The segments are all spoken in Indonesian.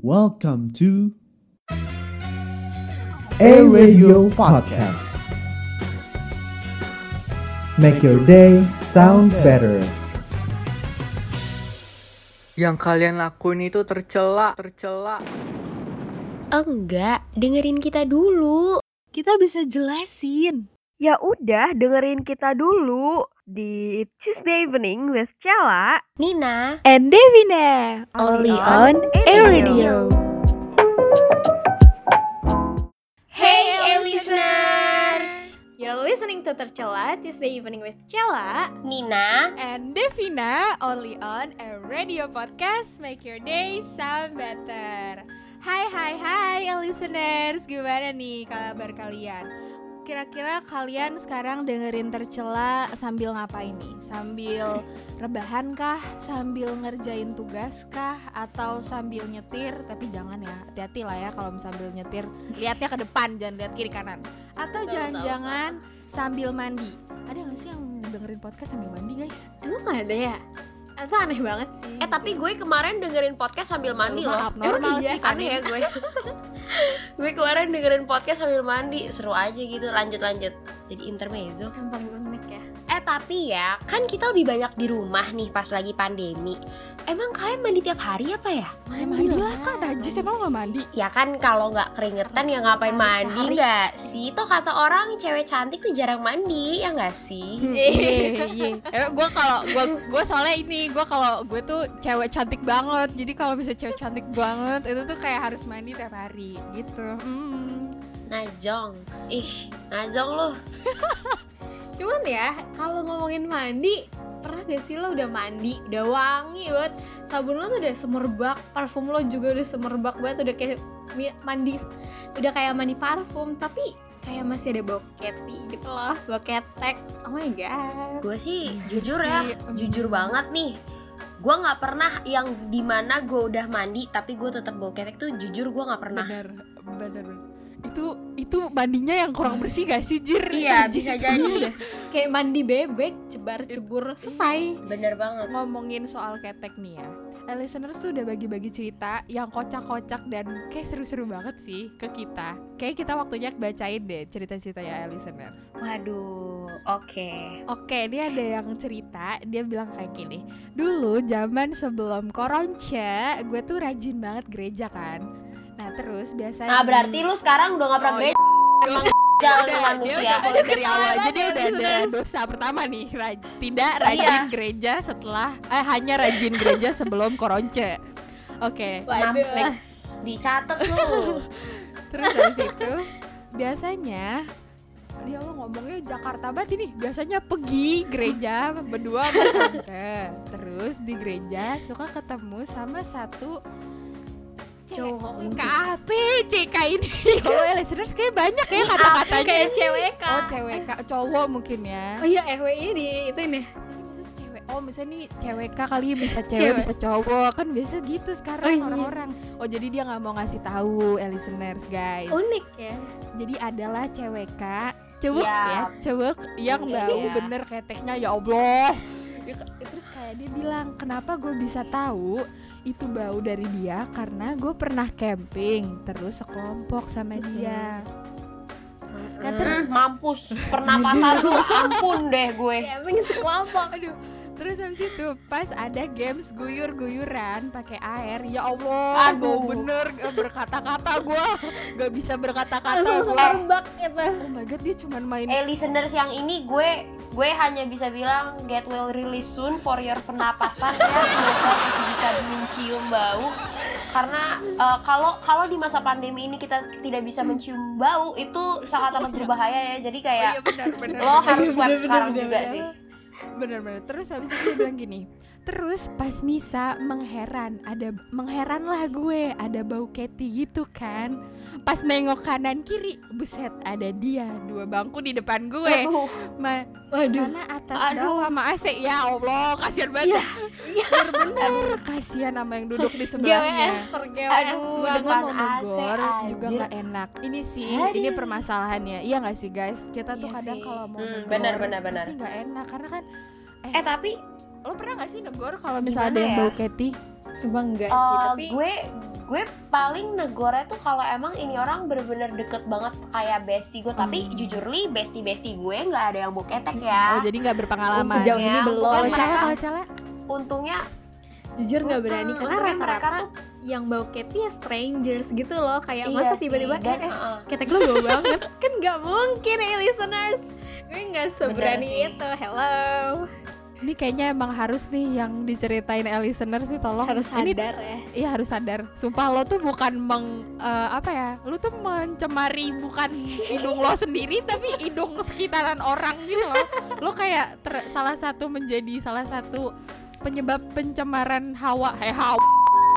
Welcome to A Radio Podcast. Make your day sound better. Yang kalian lakuin itu tercela, tercela. Enggak, dengerin kita dulu. Kita bisa jelasin. Ya udah, dengerin kita dulu di Tuesday Evening with Cella. Nina, And Devina, only on Air Radio. Hey, Air listeners! You're listening to Tercela Tuesday Evening with Cella. Nina, and Devina only on a radio podcast make your day sound better. Hai hai hai listeners, gimana nih kabar kalian? Kira-kira kalian sekarang dengerin tercela sambil ngapain nih? Sambil rebahan kah? Sambil ngerjain tugas kah? Atau sambil nyetir? Tapi jangan ya, hati-hati lah ya kalau sambil nyetir Lihatnya ke depan, jangan lihat kiri kanan Atau jangan-jangan sambil mandi Ada gak sih yang dengerin podcast sambil mandi guys? Emang ada ya? Itu aneh banget sih. eh tapi gue kemarin dengerin podcast sambil mandi loh. Maaf, normal iya? sih kan Aneh ya gue. gue kemarin dengerin podcast sambil mandi, seru aja gitu. Lanjut lanjut. Jadi intermezzo. yang paling unik ya. Eh tapi ya, kan kita lebih banyak di rumah nih pas lagi pandemi. Emang kalian mandi tiap hari apa ya? Ya mandi lah kan najis emang gak mandi Ya kan kalau nggak keringetan ya Harus ngapain mandi nggak sih? Toh kata orang cewek cantik tuh jarang mandi ya nggak sih? Iya, iya. Eh, gue kalau gue gue soalnya ini gue kalau gue tuh cewek cantik banget. Jadi kalau bisa cewek cantik banget itu tuh kayak harus mandi tiap hari gitu. Hmm. Najong, ih najong loh. Cuman ya, kalau ngomongin mandi, pernah gak sih lo udah mandi, udah wangi banget, sabun lo tuh udah semerbak, parfum lo juga udah semerbak banget, udah kayak mandi, udah kayak mandi parfum, tapi kayak masih ada bau keti gitu loh, bau ketek. Oh my god. Gue sih jujur ya, em. jujur banget nih. Gue nggak pernah yang di mana gue udah mandi tapi gue tetap bau ketek tuh jujur gue nggak pernah. Bener, bener. Itu itu mandinya yang kurang bersih gak sih Jir? Iya Najis bisa itu. jadi. Kayak mandi bebek, cebar cebur, selesai. Bener banget. Ngomongin soal ketek nih ya. Eh, listeners tuh udah bagi-bagi cerita yang kocak-kocak dan kayak seru-seru banget sih ke kita. Kayak kita waktunya bacain deh cerita-cerita ya listeners. Waduh, oke. Oke, dia ada yang cerita, dia bilang kayak gini. Dulu zaman sebelum koronce, gue tuh rajin banget gereja kan. Terus biasanya. Nah berarti lu sekarang udah nggak pernah Oh, gereja emang jalan Dia manusia. udah dari awal aja dia udah ada dosa pertama nih raj- tidak rajin Iya. gereja setelah eh hanya rajin gereja sebelum koronce. Oke, Waduh. next. Dicatat lu. Terus habis itu biasanya dia lo ngomongnya Jakarta banget ini biasanya pergi gereja berdua sama tante terus di gereja suka ketemu sama satu Cowok. CKP CK ini cowok ya listeners kayak banyak ya kata-katanya Kayak cewek oh cewek Kak, cowok mungkin ya Oh iya RWI di itu ini. ini oh misalnya nih cewek kali bisa cewek, Cewek. bisa cowok kan biasa gitu sekarang Oh, iya. orang-orang oh jadi dia nggak mau ngasih tahu ya listeners guys Unik ya. jadi adalah cewek kak cewek Iya. ya cewek yang Iya. bau bener keteknya ya allah Ya, terus kayak dia bilang kenapa gue bisa tahu itu bau dari dia karena gue pernah camping terus sekelompok sama dia. Nah, terus- Hmm, mampus. Pernapasan lu ampun deh gue. Camping sekelompok. aduh terus habis itu pas ada games guyur-guyuran pakai air ya allah Aduh. bau bener gak berkata-kata gue gak bisa berkata-kata Langsung gue semerbak gitu. oh my god dia cuma main Eh listeners yang ini gue gue hanya bisa bilang get well really soon for your pernapasan. Ya semoga masih bisa mencium bau. Karena eh, kalau kalau di masa pandemi ini kita tidak bisa mencium bau itu sangat amat berbahaya ya. Jadi kayak Oh iya benar benar. lo harus Bener, swab bener, sekarang juga sih Bener-bener. Terus habis itu dia bilang gini. Terus pas misa mengheran, ada mengheran lah gue, ada bau keti gitu kan. Pas nengok kanan kiri, buset ada dia dua bangku di depan gue. Aduh, Ma- Waduh. mana atas Aduh. bawah sama AC ya Allah, kasihan banget. Iya, iya. Bener-bener kasihan sama yang duduk di GWS sebelahnya. ter GWS Aduh, banget. Gue depan mau negor AC, juga anjir. nggak enak. Ini sih, Aduh. ini permasalahannya. Iya nggak sih guys? Kita tuh Iya kadang kalau mau Hmm, negor, benar, benar, benar. pasti nggak enak karena kan eh tapi lo pernah gak sih negor kalau misalnya ada yang ya? bau keti Sumpah enggak sih, eh, tapi gue gue paling negornya tuh kalau emang ini orang bener-bener deket banget kayak bestie gue tapi Hmm. jujur li bestie bestie gue nggak ada yang bau ketek ya Oh, jadi nggak berpengalaman. Sejauh ini Ya, belum. Kalau Cala, mereka kalau Cala? untungnya Jujur nggak berani karena rata-rata tuh yang bau cat ya strangers gitu loh kayak iya masa tiba-tiba eh, eh uh-uh. ketek lu bau banget kan nggak mungkin eh listeners gue nggak seberani itu hello Ini kayaknya emang harus nih yang diceritain El listener sih tolong. harus Ini sadar ya Iya harus sadar. Sumpah lo tuh bukan meng eh, apa ya? Lo tuh mencemari bukan hidung lo sendiri tapi hidung sekitaran orang gitu loh. Lo kayak ter- salah satu menjadi salah satu penyebab pencemaran hawa. Eh hawa.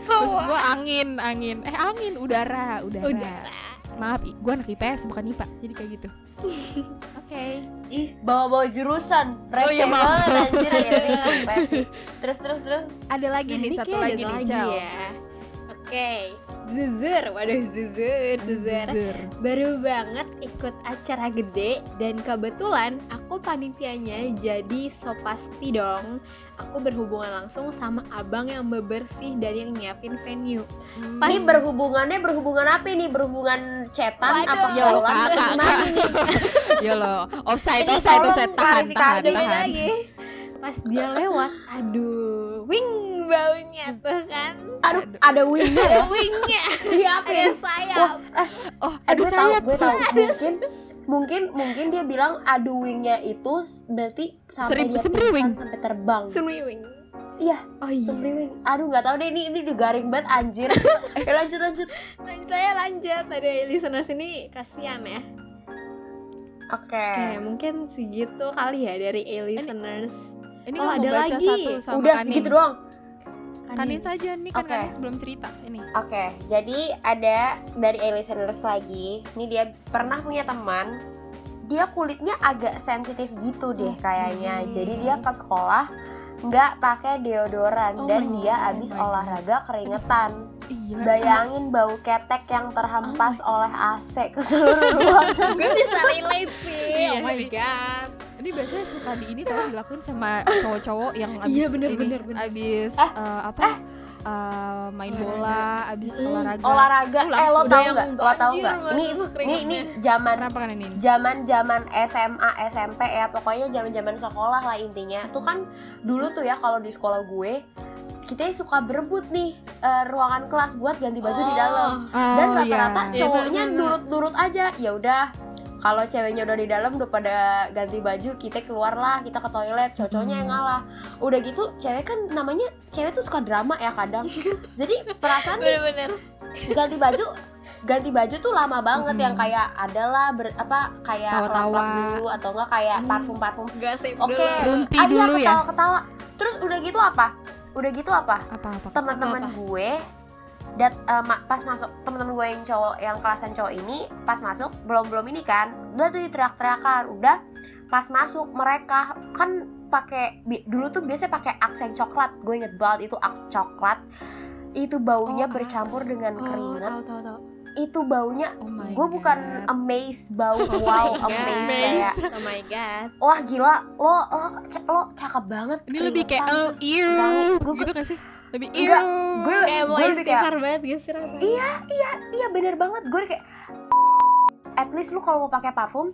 Maksud gua angin, angin. Eh angin, udara, udara. udara Maaf, gua anak IPS bukan IPA. Jadi kayak gitu. Oke. ih bawa-bawa jurusan. Oh iya, Rese banget anjir ya sih? Terus terus terus. Ada lagi Nah, nih satu lagi nih, ya oke. Zuzur waduh Zuzur Zuzur. Zuzur. baru banget ikut acara gede dan kebetulan aku panitianya jadi so pasti dong. Aku berhubungan langsung sama abang yang bebersih dan yang nyiapin venue. Hmm. Pas- ini berhubungannya berhubungan apa ini? Berhubungan cetan apa Ya, gimana nih ya lo offside offside offside. Tahan tahan tahan. lagi. Pas dia lewat aduh wing baunya tuh kan aduh ada wingnya ya wingnya iya apa ya sayap oh Eh, aduh gue tahu, sayap gue tahu. Mungkin mungkin mungkin dia bilang adu wingnya itu berarti sampai Seri- dia pingsan sampai terbang. Semriwing Iya, oh iya semriwing. Aduh nggak tahu deh ini ini udah garing banget anjir. eh lanjut lanjut. lanjut saya lanjut ada listeners ini kasihan ya Oke. Oke, mungkin segitu kali ya dari A listeners. ini Oh, nggak ada lagi. satu sama Udah segitu doang. Kanin saja nih kan Oke. Kanin sebelum cerita ini Oke, jadi ada dari A listeners lagi. Ini dia pernah punya teman. Dia kulitnya agak sensitif gitu deh kayaknya. Jadi dia ke sekolah nggak pakai deodoran Oh dan dia God, abis oh olahraga keringetan. Gila. Bayangin bau ketek yang terhempas oleh AC ke seluruh ruangan. Gue bisa relate sih. Iya oh my god. Ini biasanya suka di ini tau dilakuin sama cowok-cowok yang abis Iya, bener, ini, bener, bener. abis Eh, eh, apa eh, main bola, abis Mm, olahraga. Olahraga, eh lo tau nggak? Lo tau nggak? Ini ini keringetnya. ini zaman kan zaman zaman SMA SMP ya pokoknya zaman zaman sekolah lah intinya tuh kan dulu tuh ya kalau di sekolah gue kita suka berebut nih eh, ruangan kelas buat ganti baju di dalam Oh, dan iya. rata-rata Iya, cowoknya nah, nah, nah. nurut-nurut aja ya udah kalau ceweknya udah di dalam udah pada ganti baju kita keluar lah kita ke toilet cowoknya yang Hmm. ngalah udah gitu cewek kan namanya cewek tuh suka drama ya kadang jadi perasaan nih Bener-bener. ganti baju ganti baju tuh lama banget Mm-mm. yang kayak adalah ber, apa kayak Tawa-tawa. dulu atau enggak kayak Hmm. parfum parfum Gak save oke dulu. Iya, dulu ya? ketawa-ketawa terus udah gitu apa udah gitu apa Apa-apa? teman-teman gue dat ma- pas masuk teman-teman gue yang cowok yang kelasan cowok ini pas masuk belum belum ini kan udah tuh teriak-teriakan udah pas masuk mereka kan pakai dulu tuh biasanya pakai aksen coklat gue inget banget itu aks coklat itu baunya Oh, bercampur Aks. dengan Oh, keringat tahu tahu tahu. itu baunya Oh gue bukan amazed bau wow my amazed God. kayak Oh my god. wah gila lo lo lo cakep banget Ini lebih kayak oh, ew. Gue- gitu gak sih? Lebih Enggak, ew. gue Kayak mau gue istighfar banget gitu sih rasanya. Iya, iya, iya bener banget. Gue kayak at least lu kalau mau pakai parfum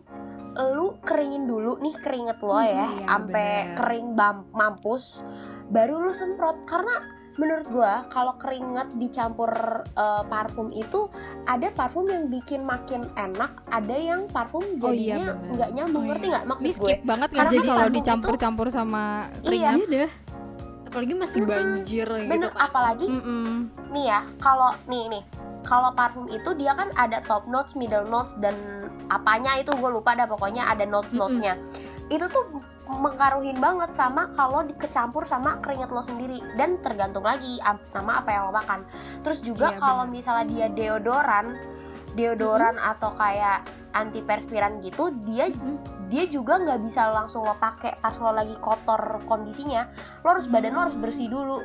lu keringin dulu nih keringet lo ya, iya, sampai kering bam- mampus, baru lu semprot. Karena menurut gua kalau keringet dicampur eh, parfum itu ada parfum yang bikin makin enak, ada yang parfum Oh iya, jadinya bener. nggak nyambung, Oh ngerti iya. nggak maksud Ini gue? skip banget gak Karena kan kalau dicampur-campur sama Iya. keringat? Iya. Apalagi masih banjir gitu Bener, kan. apalagi Mm-mm. nih ya kalau nih nih kalau parfum itu dia kan ada top notes, middle notes dan apanya itu gue lupa dah pokoknya ada notes notesnya. Itu tuh mengkaruhin banget sama kalau dikecampur sama keringat lo sendiri dan tergantung lagi nama apa yang lo makan. Terus juga Iya, kalau misalnya dia deodoran, deodoran atau kayak antiperspiran gitu, dia dia juga nggak bisa langsung lo pakai pas lo lagi kotor kondisinya. Lo harus badan lo harus bersih dulu.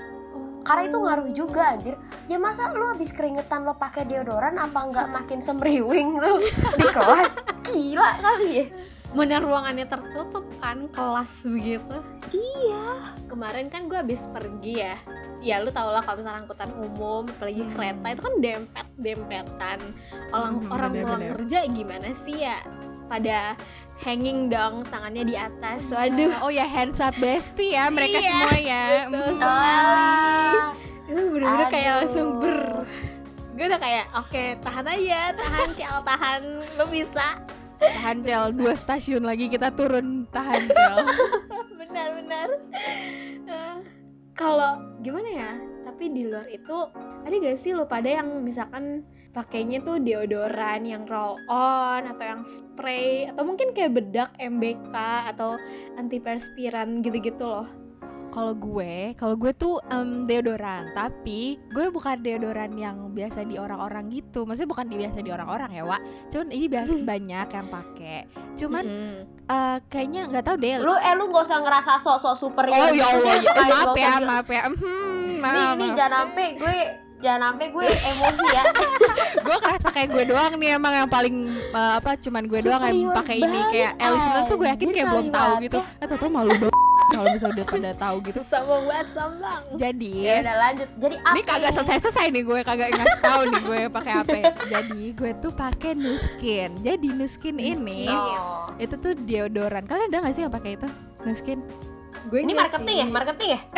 Karena itu ngaruh juga anjir. Ya masa lu habis keringetan lo pakai deodoran apa nggak makin semriwing tuh di kelas? Gila kali ya. Mana ruangannya tertutup kan kelas begitu. iya. Kemarin kan gue habis pergi ya. Ya lu tau lah kalau misalnya angkutan umum apalagi Hmm. kereta itu kan dempet dempetan. Orang Hmm, orang pulang kerja gimana sih ya? Pada hanging dong tangannya di atas waduh. Oh ya hands up bestie ya mereka Iya, semua ya. betul Mm. Ah, itu bener-bener kayak langsung ber. Gue udah kayak oke tahan aja tahan cel tahan lu bisa. Tahan Cel, dua stasiun lagi kita turun tahan Cel. benar-benar Eh, kalau gimana ya tapi di luar itu ada gak sih lo pada yang misalkan pakainya tuh deodoran yang roll on atau yang spray atau mungkin kayak bedak MBK atau antiperspiran gitu-gitu loh Kalau gue, kalau gue tuh em, deodoran, tapi gue bukan deodoran yang biasa di orang-orang gitu. Maksudnya bukan di biasa di orang-orang ya, Wak. Cuman ini biasa banyak yang pakai. Cuman Mm-mm. eh, kayaknya nggak tahu deh. lu eh lu gak usah ngerasa sok-sok superior Oh ya gitu Allah, ya, maaf ya, maaf ya. Hmm, nih maaf, nih maaf. jangan sampai gue jangan sampai gue emosi ya gue ngerasa kayak gue doang nih emang yang paling eh, apa cuman gue doang yang pakai ini kayak eh, listener tuh gue yakin kayak belum tahu gitu kalimatnya. eh tau malu banget kalau misalnya udah pada tahu gitu. Sombong banget sombong. Jadi ya udah lanjut. Jadi apa ini kagak selesai selesai nih gue kagak ngasih tahu nih gue pakai apa ya. jadi gue tuh pakai Nuskin jadi Nuskin ini Oh. itu tuh deodoran. Kalian ada gak sih yang pakai itu? Nuskin gue ini marketing sih. ya marketing ya?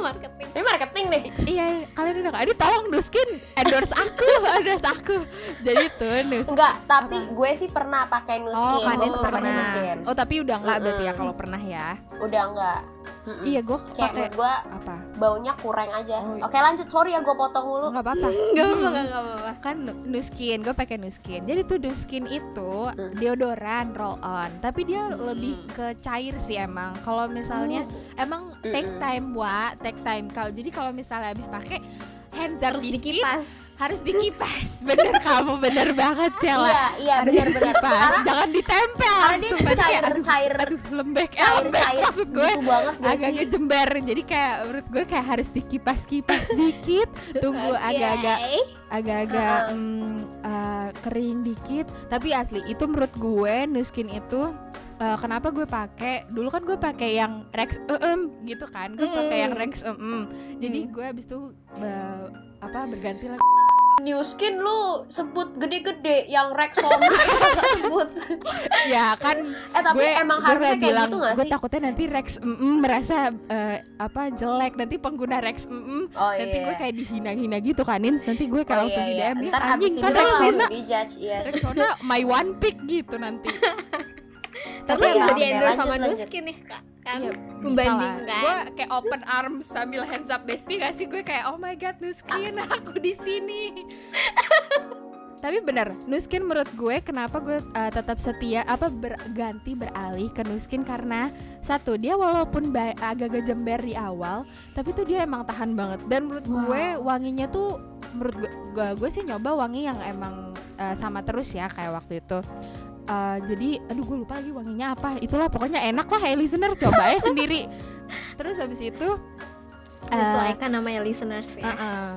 Marketing. Ini marketing deh iya kalian udah ini tolong Nuskin. Endorse aku endorse aku. Jadi tuh Nuskin enggak tapi Apa? gue sih pernah pakai nuskin. Oh, kalian Gue pernah. nuskin. Oh, tapi udah enggak berarti ya kalau pernah ya. udah enggak Mm-mm. Iya, gue kayak pakai gue apa? baunya kurang aja Oh, iya. oke lanjut sorry ya gue potong mulu Enggak apa-apa. Gak apa-apa, Hmm. gak apa-apa Kan nu- Nuskin, gue pakai Nuskin. Jadi tuh Nuskin itu Hmm. deodoran roll on, tapi dia Hmm. lebih ke cair sih emang. Kalau misalnya emang take time, wa, take time. Kalau jadi kalau misalnya habis pakai hand jar Harus dikipas harus dikipas. bener kamu, bener banget Cela. iya iya Harus benar-benar dikipas, jangan ditempel. karena dia. Nanti cair aduh, cair aduh, lembek, eh, cair lembek cair maksud gue. gitu banget gak agak-agak sih jember jadi kayak menurut gue kayak harus dikipas-kipas dikit tunggu agak-agak agak-agak Heeh. mm, eh, kering dikit tapi asli itu menurut gue Nuskin itu eh, kenapa gue pakai? Dulu kan gue pakai yang Rex em gitu kan. Gue pakai yang Mm. Rex em jadi gue abis itu eh, apa berganti lagi. New skin lu sebut gede-gede yang Rexona sebut ya kan eh tapi gue emang gue harusnya kayak bilang gitu gak gue sih? takutnya nanti Rex em merasa eh, apa jelek. Nanti pengguna Rex em oh nanti iya gue kayak dihina-hina gitu kan Ins. Nanti gue kayak Oh, langsung iya, di iya. DM ya anjing kan Rexona iya. Rexona my one pick gitu nanti Tapi Tapi bisa ya, di endorse sama. Nuskin nih kak kan? Iya, membandingkan. gue kayak open arms sambil hands up bestie gak sih? Gue kayak oh my god Nuskin aku di sini. Tapi bener Nuskin menurut gue kenapa gue uh, tetap setia apa berganti beralih ke Nuskin karena satu dia walaupun ba- agak-agak jember di awal tapi tuh dia emang tahan banget. Dan menurut gue wanginya tuh menurut gue, gue gue sih nyoba wangi yang emang uh, sama terus ya kayak waktu itu Uh, jadi aduh gue lupa lagi wanginya apa. Itulah pokoknya enak lah hey listener. Coba ya sendiri. Terus habis itu uh, sesuaikan namanya listeners ya. Uh-uh.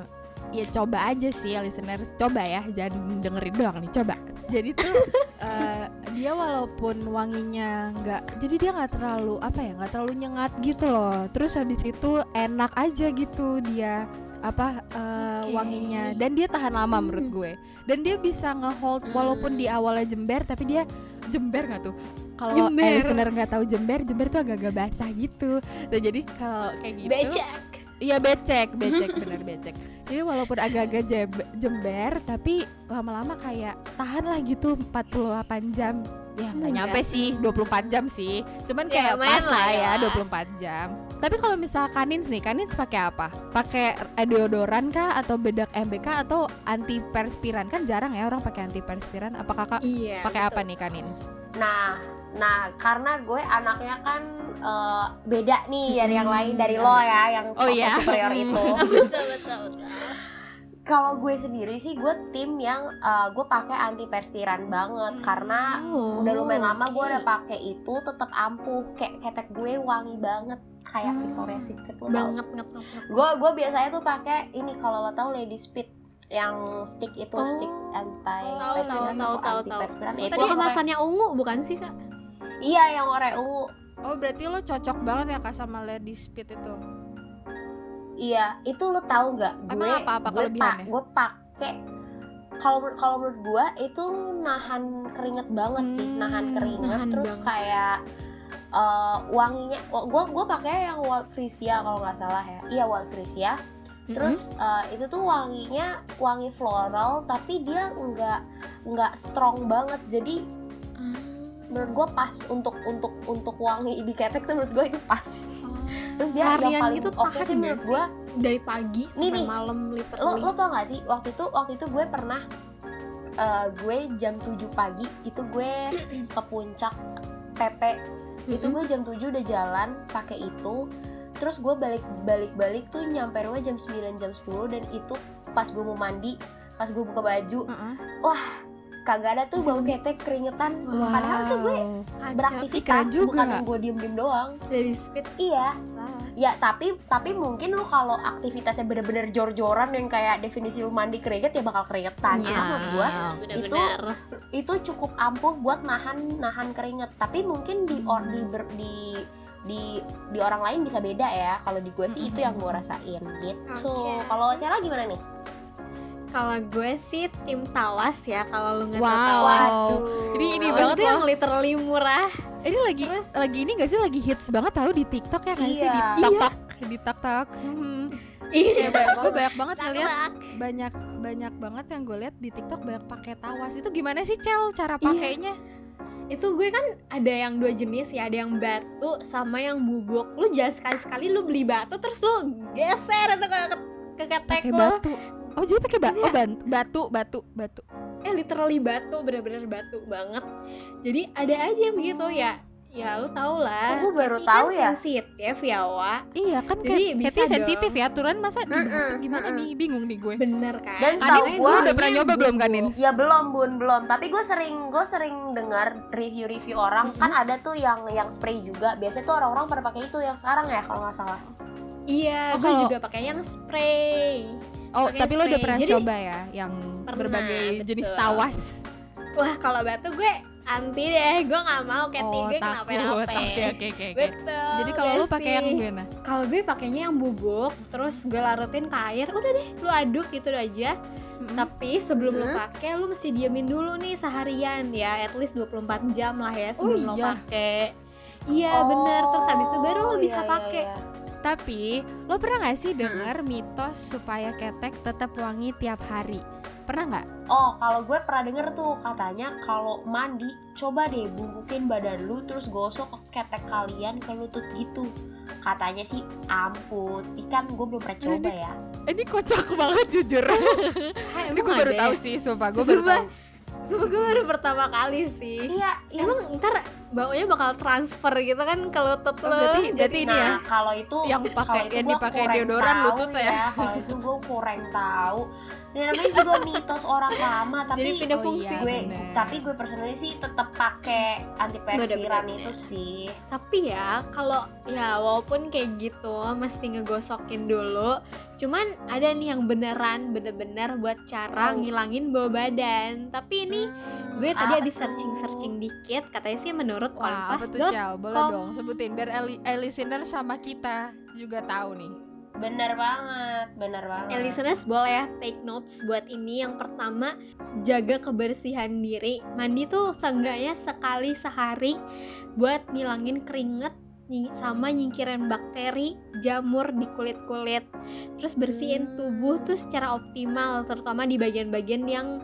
ya coba aja sih ya listeners. Coba ya jangan dengerin doang nih coba. Jadi tuh uh, dia walaupun wanginya nggak jadi dia nggak terlalu apa ya nggak terlalu nyengat gitu loh. Terus habis itu enak aja gitu dia apa uh, Oke. wanginya. Dan dia tahan lama menurut gue. Dan dia bisa ngehold walaupun di awalnya jember tapi dia jember nggak tuh? Kalau eh, listener nggak tahu jember jember tuh agak-agak basah gitu. Nah, jadi kalau kayak gitu becek. Iya becek, becek bener becek. Jadi walaupun agak-agak jember, tapi lama-lama kayak tahan lah gitu 48 jam. Ya nggak Enggak nyampe sih 24 jam sih. Cuman Ya, kayak lumayan pas lah ya ya. 24 jam. Tapi kalau misal Kanins nih, Kanins pakai apa? Pakai deodoran kah atau bedak MBK atau antiperspiran? Kan jarang ya orang pakai antiperspiran. Apa kakak iya pakai apa nih Kanins? Nah, nah karena gue anaknya kan eh, beda nih dari yang Hmm. lain dari lo ya yang Oh, iya. superior itu. betul betul betul Kalau gue sendiri sih gue tim yang eh, gue pakai antiperspiran banget karena Oh, udah lumayan lama gue udah pakai itu tetap ampuh kayak ketek gue wangi banget kayak Victoria's Secret lo tau. banget nget nget nget. Gue gue biasanya tuh pakai ini kalau lo tahu Lady Speed yang stick itu Oh. stick anti Tahu, tahu, tahu, tahu, tahu. perspiran Tadi itu kemasannya ungu bukan sih kak? iya yang warna ungu Oh berarti lo cocok banget ya kak sama Lady Speed itu? Iya, itu lu tahu nggak? Gue apa-apa gue kelebihannya? gue pakai kalau kalau menurut gue itu nahan keringet banget sih, Hmm, nahan keringet nahan terus banget. kayak eh, wanginya gue gue pakai yang Wild Frisia kalau nggak salah ya. Iya Wild Frisia. Terus eh, itu tuh wanginya wangi floral tapi dia nggak nggak strong banget. Jadi Ah. menurut gue pas untuk untuk untuk wangi di ketek tuh menurut gue itu pas. Terus dia Seharian yang paling gitu oke tahan sih menurut gue dari pagi sampai nih. malam lo literally lo tau gak sih waktu itu waktu itu gue pernah eh, gue jam 7 pagi itu gue ke puncak PP itu Mm-mm. gue jam 7 udah jalan pakai itu terus gue balik balik balik tuh nyampe rumah jam 9 jam 10 dan itu pas gue mau mandi pas gue buka baju Heeh. Kagak ada tuh bau ketek keringetan Wow. padahal tuh gue Wow. Kacau. Beraktivitas juga. bukan yang gue diem diem doang dari speed iya lah. ya tapi tapi mungkin lu kalau aktivitasnya bener-bener jor-joran yang kayak definisi lu mandi keringet ya bakal keringetan Iya Jadi Ah. menurut gua benar-benar itu cukup ampuh buat nahan nahan keringet tapi mungkin di or di ber- di di di orang lain bisa beda ya kalau di gue sih itu yang gue rasain gitu Oke. kalau Cela gimana nih kalau gue sih tim tawas ya kalau lu nggak tahu Wow. tawas Ini ini Tawas banget itu yang literally murah Ini lagi Terus- lagi ini gak sih lagi hits banget tahu di TikTok ya kan sih Iya. di TikTok di TikTok. Hmm. iya gue banyak banget ngeliat banyak banyak banget yang gue lihat di TikTok banyak pakai tawas. Itu gimana sih Cel cara Iya. pakainya? itu gue kan ada yang dua jenis ya ada yang batu sama yang bubuk lu jangan sekali sekali lu beli batu terus lu geser itu ke ke, ke ketek lu batu. Oh jadi pakai batu, Iya. oh, ban- batu, batu, batu. eh literally batu bener-bener batu banget jadi ada aja yang begitu ya ya lu tau lah Oh, gue baru Tapi tahu kan ya. sensitif ya wa Iya kan Jadi bisa Katy sensitif ya aturan masa batu Mm-mm, gimana mm-mm. nih bingung nih gue. bener kan Dan Kanin, lu udah pernah nyoba belum Kanin? Ya belum bun belum. Tapi gue sering gue sering dengar review-review orang kan ada tuh yang yang spray juga. Biasanya tuh orang-orang pada pakai itu yang sekarang ya kalau nggak salah. iya Oh, gue juga pakai yang spray Oh Pakai tapi lo udah pernah Jadi- coba ya yang Pernah, berbagai jenis betul. tawas. wah kalau batu gue anti deh gue nggak mau kayak oh gue takut. kenapa-napa Oke oke oke. betul Jadi kalau lu pakai yang Besti. gimana? kalau gue pakainya yang bubuk terus gue larutin ke air udah deh lu aduk gitu aja Mm-mm. tapi sebelum lu Hmm. pakai lu mesti diemin dulu nih seharian ya at least 24 jam lah ya sebelum lo iya? pakai iya bener terus habis itu baru lo Oh, bisa iya, pakai iya, iya. Tapi lo pernah gak sih dengar mitos supaya ketek tetap wangi tiap hari? Pernah nggak? Oh, kalau gue pernah denger tuh katanya kalau mandi coba deh bumbukin badan lu terus gosok ke ketek kalian ke lutut gitu. Katanya sih ampun. Ikan gue belum pernah coba ya. Ini kocak banget jujur. Hah, Ini gue baru tahu ya? sih, sumpah gue baru Sumpah. tahu. Sumpah gue baru pertama kali sih Iya, iya. emang ntar baunya bakal transfer gitu kan ke lutut Oh, lo berarti- jadi ini ya, Nah, kalau itu Yang pakai kalau itu yang dipakai deodoran tahu lutut ya. Kalau itu gue kurang tahu. Dan namanya juga mitos orang lama, tapi Jadi pindah Oh fungsi iya, gue bener. tapi gue personally sih tetap pakai antiperspiran itu sih. tapi ya kalau ya walaupun kayak gitu mesti ngegosokin dulu cuman ada nih yang beneran bener-bener buat cara Oh. ngilangin bau badan tapi ini gue tadi habis searching-searching dikit katanya sih menurut Wah, apa tuh kompas Cel? Boleh dong sebutin biar eli- listener sama kita juga tahu nih. Bener banget, bener banget. Eh, listeners boleh ya take notes buat ini Yang pertama jaga kebersihan diri Mandi tuh seenggaknya sekali sehari Buat ngilangin keringet sama nyingkirin bakteri, jamur di kulit-kulit Terus bersihin tubuh tuh secara optimal Terutama di bagian-bagian yang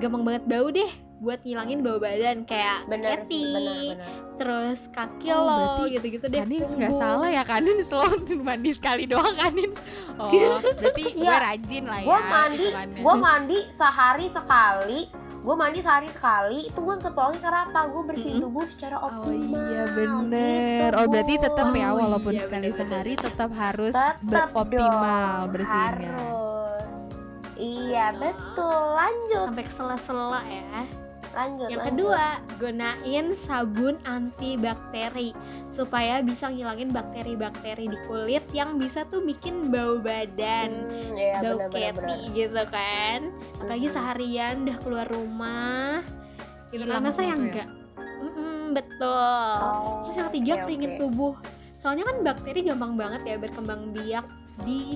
gampang banget bau deh Buat ngilangin bau badan Kayak bener sih, bener bener. terus kaki Oh, lo gitu-gitu deh Kanin nggak salah ya Kanin selalu mandi sekali doang Kanin. Oh, berarti gue Iya. rajin lah ya. Gue mandi, gue mandi sehari sekali. Gue mandi sehari sekali. Itu gue tetap wangi karena apa? Gue bersihin Mm-mm. tubuh secara Oh optimal. iya bener. gitu, oh berarti tetap ya Oh, walaupun iya, sekali bener-bener. sehari tetap harus tetap beroptimal dong, bersihnya. Harus. Iya betul. Lanjut, Sampai ke sela-sela ya lanjut. Yang lanjut. kedua, gunain sabun antibakteri supaya bisa ngilangin bakteri-bakteri di kulit yang bisa tuh bikin bau badan, Hmm, iya, bau bener, bener, keti bener. gitu kan. Apalagi Mhm. seharian udah keluar rumah, gitu kan masa yang ya? enggak? Mm-mm, betul. Oh, Terus yang ketiga oke, keringin oke. tubuh. Soalnya kan bakteri gampang banget ya berkembang biak di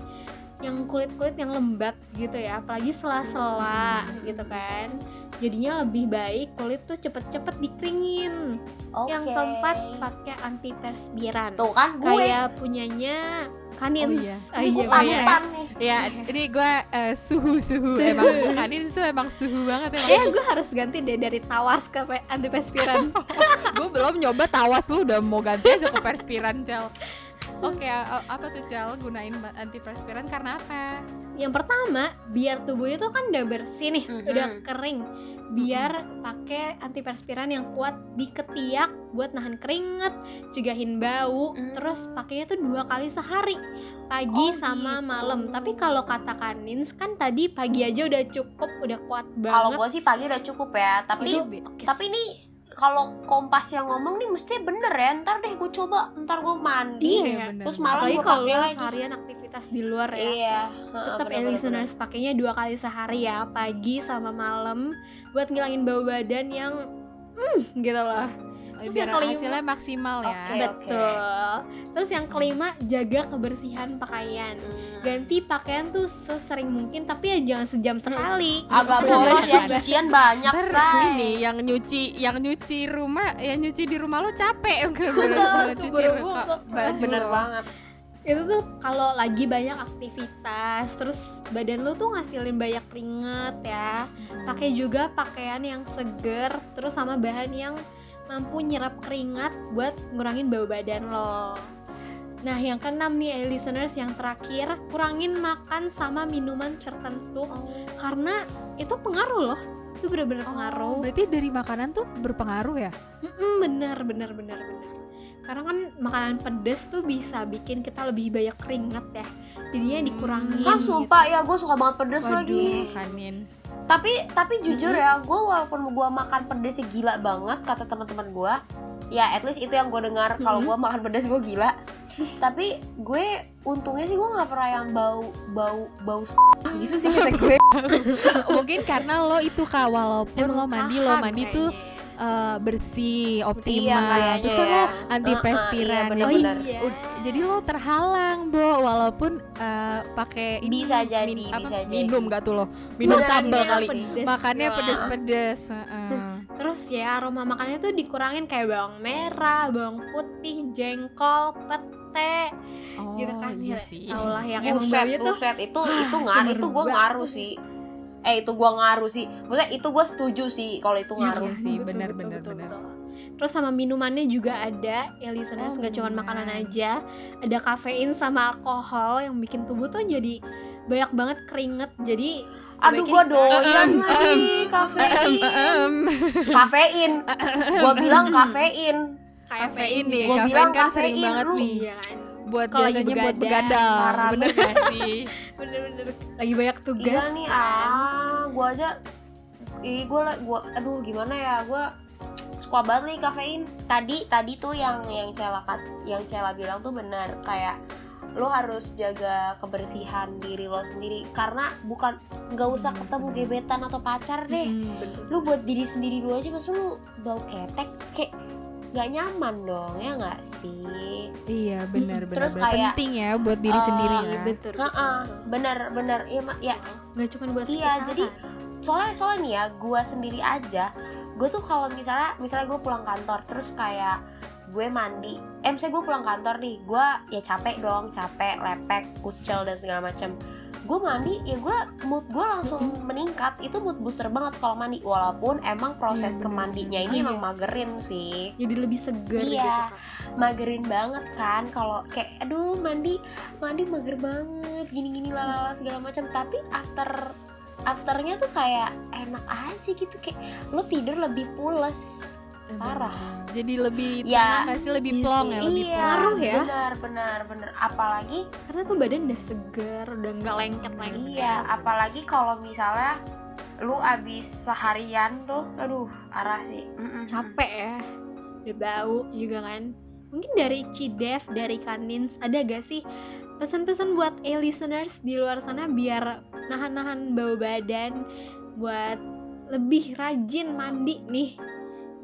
yang kulit-kulit yang lembab gitu ya apalagi sela-sela gitu kan jadinya lebih baik kulit tuh cepet-cepet dikeringin Oke. yang keempat pakai antiperspiran tuh kan gue kayak punyanya Kanins Oh ini gue iya, iya. nih Ya, ini gue eh, suhu suhu Suhu. emang kanin itu emang suhu banget ya. Kayaknya gue harus ganti deh dari tawas ke pe- antiperspiran gue belum nyoba tawas lu udah mau ganti aja ke perspiran cel. Oke, a- a- apa tuh cel gunain antiperspiran karena apa? Yang pertama, biar tubuhnya tuh kan udah bersih nih, Mhm. udah kering. Biar pakai antiperspiran yang kuat di ketiak buat nahan keringet, cegahin bau. Hmm. Terus pakainya tuh dua kali sehari, pagi Oh, sama gitu. malam. Tapi kalau kata Kanins kan tadi pagi aja udah cukup, udah kuat kalau banget. gue sih pagi udah cukup ya tapi Itu tapi ini kalau kompas yang ngomong nih mesti bener ya ntar deh gue coba ntar gue mandi Iya, bener. terus malam gue kalau lagi seharian aktivitas di luar ya. iya tetap ya listeners pakainya dua kali sehari ya pagi sama malam buat ngilangin bau badan yang mm, gitu loh Terus yang biar kelima- hasilnya maksimal ya. Oke. betul. terus yang kelima jaga kebersihan pakaian. Ganti pakaian tuh sesering mungkin tapi ya jangan sejam sekali. Agak Bener-bener boros ya cucian banyak say ini yang nyuci yang nyuci rumah yang nyuci di rumah lo capek Betul, cuci baju bener banget. Itu tuh kalau lagi banyak aktivitas terus badan lu tuh ngasilin banyak keringet ya. Pakai juga pakaian yang seger terus sama bahan yang mampu nyerap keringat buat ngurangin bau badan lo. Nah yang keenam nih eh, listeners yang terakhir kurangin makan sama minuman tertentu. Karena itu pengaruh loh. Itu bener-bener Oh, pengaruh. berarti dari makanan tuh berpengaruh ya? Mm-mm, bener bener bener bener karena kan makanan pedes tuh bisa bikin kita lebih banyak keringet ya jadinya dikurangin ah gitu. sumpah ya gue suka banget pedes Waduh. lagi Kanin. tapi tapi jujur ya gue walaupun gue makan pedesnya gila banget kata teman-teman gue ya at least itu yang gue dengar kalau gue makan pedes gue gila tapi gue untungnya sih gue nggak pernah yang bau bau bau gitu sih kata gue Mungkin karena lo itu kak walaupun Emang lo mandi lo mandi tuh kayaknya. Eh, bersih optimal. Iya, kayaknya terus kan ya. lo Uh-uh, antiperspiran iya, jadi oh iya. Jadi lo terhalang bo. Walaupun eh, pakai ini Bisa jadi, apa, bisa jadi. minum gak tuh lo? Minum sambal kali. pedes. makannya pedes-pedes terus ya aroma makannya tuh dikurangin kayak bawang merah bawang putih jengkol pete oh, gitu kan iya ya. sih. Tau lah yang emang baunya tuh buset. itu itu ngaruh itu gue ngaruh sih eh itu gue ngaruh sih maksudnya itu gue setuju sih kalau itu ngaruh Iya sih, benar, benar, benar. Terus sama minumannya juga ada ya listeners Oh, nggak cuma minuman. makanan aja, ada kafein sama alkohol yang bikin tubuh tuh jadi banyak banget keringet. Jadi aduh gue doyan lagi em, kafein Em, kafein gue bilang kafein kafein nih Gua kafein bilang kan sering kafein, banget lu. nih Iya kan. Buat lagi biasanya buat begadang, parah bener gak sih? Bener-bener. Lagi banyak tugas. iya nih kan. ah gue aja ih gue gua aduh gimana ya gue suka banget nih kafein. Tadi tadi tuh yang yang cela yang cela bilang tuh benar kayak lo harus jaga kebersihan diri lo sendiri. Karena bukan nggak usah ketemu gebetan atau pacar deh. Hmm, bener. lu buat diri sendiri dulu aja masa lu bau ketek? Kayak nggak nyaman dong ya nggak sih iya benar benar Terus benar. kayak, penting ya buat diri eh, sendiri Iya, ya betul. Betul. bener bener ya ma- ya Nggak cuma buat Iya, jadi soalnya soalnya nih ya gue sendiri aja gue tuh kalau misalnya misalnya gue pulang kantor terus kayak gue mandi eh misalnya gue pulang kantor nih gue ya capek dong capek lepek kucel dan segala macam gue mandi ya gue mood gue langsung meningkat itu mood booster banget kalau mandi walaupun emang proses Iya, bener. kemandinya ini Oh, emang yes. magerin sih jadi lebih seger Iya. gitu kan. magerin banget kan kalau kayak aduh mandi mandi mager banget gini-gini lalala segala macam tapi after afternya tuh kayak enak aja gitu kayak lo tidur lebih pules parah. jadi lebih Ya. tenang sih lebih Iya plong sih. ya lebih iya Pengaruh ya. benar benar benar apalagi Karena tuh badan udah seger, udah nggak lengket-lengket. iya apalagi kalau misalnya lu abis seharian tuh aduh arah sih Mm-mm. capek ya udah bau juga kan mungkin dari Cidev dari Kanins ada gak sih pesan-pesan buat a listeners di luar sana biar nahan-nahan bau badan buat lebih rajin mandi nih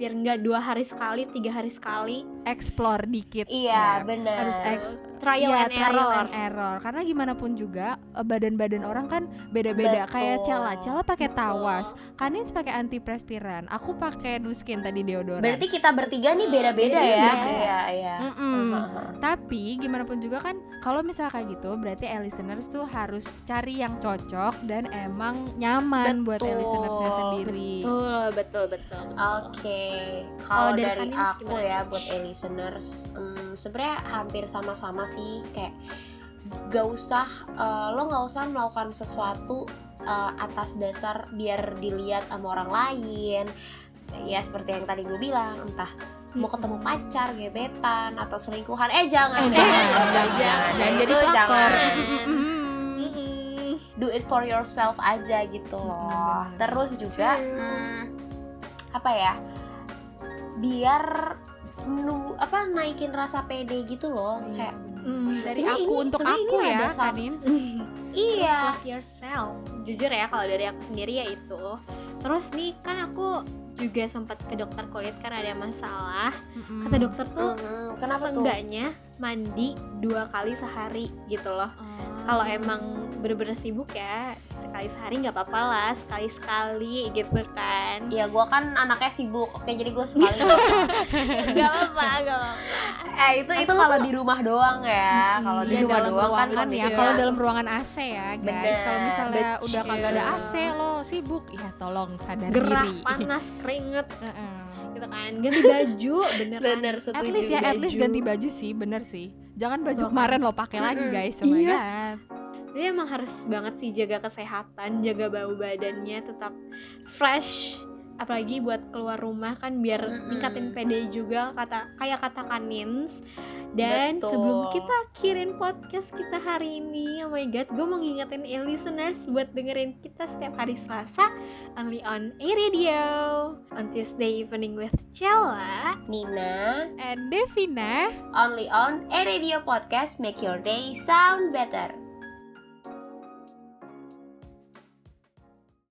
biar nggak dua hari sekali tiga hari sekali. Explore dikit. Iya Ya, benar harus eks trial Iya, and trial error and error. Karena gimana pun juga eh, badan-badan orang kan beda-beda. Betul. Kayak Cela, Cela pakai Betul. tawas, Kanins pakai antiperspiran, aku pakai Nuskin tadi deodoran. Berarti kita bertiga nih beda-beda ya. Beda-beda. Iya, iya. Mm-mm. Heeh. Tapi gimana pun juga kan kalau misal kayak gitu berarti listeners tuh harus cari yang cocok dan emang nyaman buat Betul. listenersnya sendiri. betul betul betul Oke, Kalau kalau dari dari aku ya buat e-listeners, hmm, sebenarnya hampir sama-sama sih kayak gak usah eh, lo nggak usah melakukan sesuatu eh, atas dasar biar dilihat sama orang lain. Ya seperti yang tadi gue bilang, entah mau ketemu pacar, gebetan atau selingkuhan. Eh jangan, Eh, jangan, jangan, jangan. jangan jadi Itu pelakor. jangan. Do it for yourself aja gitu loh. Terus juga hmm, apa ya? Biar nu apa naikin rasa pede gitu loh. Iya, Kayak Hmm, dari Sebenarnya aku ini- untuk aku ini ya, Kanin. iya. Just love yourself. Jujur ya kalau dari aku sendiri ya itu. Terus nih kan aku juga sempat ke dokter kulit kan ada masalah. Mm-mm. Kata dokter tuh Mhm, Kenapa tuh? seenggaknya mandi dua kali sehari gitu loh. Oh. Kalau emang bener-bener sibuk ya sekali sehari nggak apa-apa lah sekali sekali gitu kan. Ya gue kan anaknya sibuk. Oke jadi gue sekali. Gak apa-apa, gak apa-apa. eh itu itu Asal kalau tuh- di rumah doang ya. Kalau di Iya, rumah dalam doang kan ruangan ya. betul. Kalau dalam ruangan AC ya, guys. Bener, Kalau misalnya udah betul. kagak ada AC lo sibuk, ya tolong sadar Gerah, diri. panas, keringet Heeh. gitu kan. Ganti baju beneran. Bener, At least ya, at least baju. ganti baju sih, bener sih. Jangan baju Betul kan? kemarin lo pakai lagi guys. Oh my Iya. God. Jadi emang harus banget sih jaga kesehatan, jaga bau badannya tetap fresh. Apalagi buat keluar rumah kan biar Mm-mm. ningkatin PD juga kata kayak kata Kanins. Dan Betul. sebelum kita akhirin podcast kita hari ini, oh my god, gue mau ngingetin e listeners buat dengerin kita setiap hari Selasa only on A Radio on Tuesday evening with Cella. Nina And Devina, only on A Radio Podcast make your day sound better.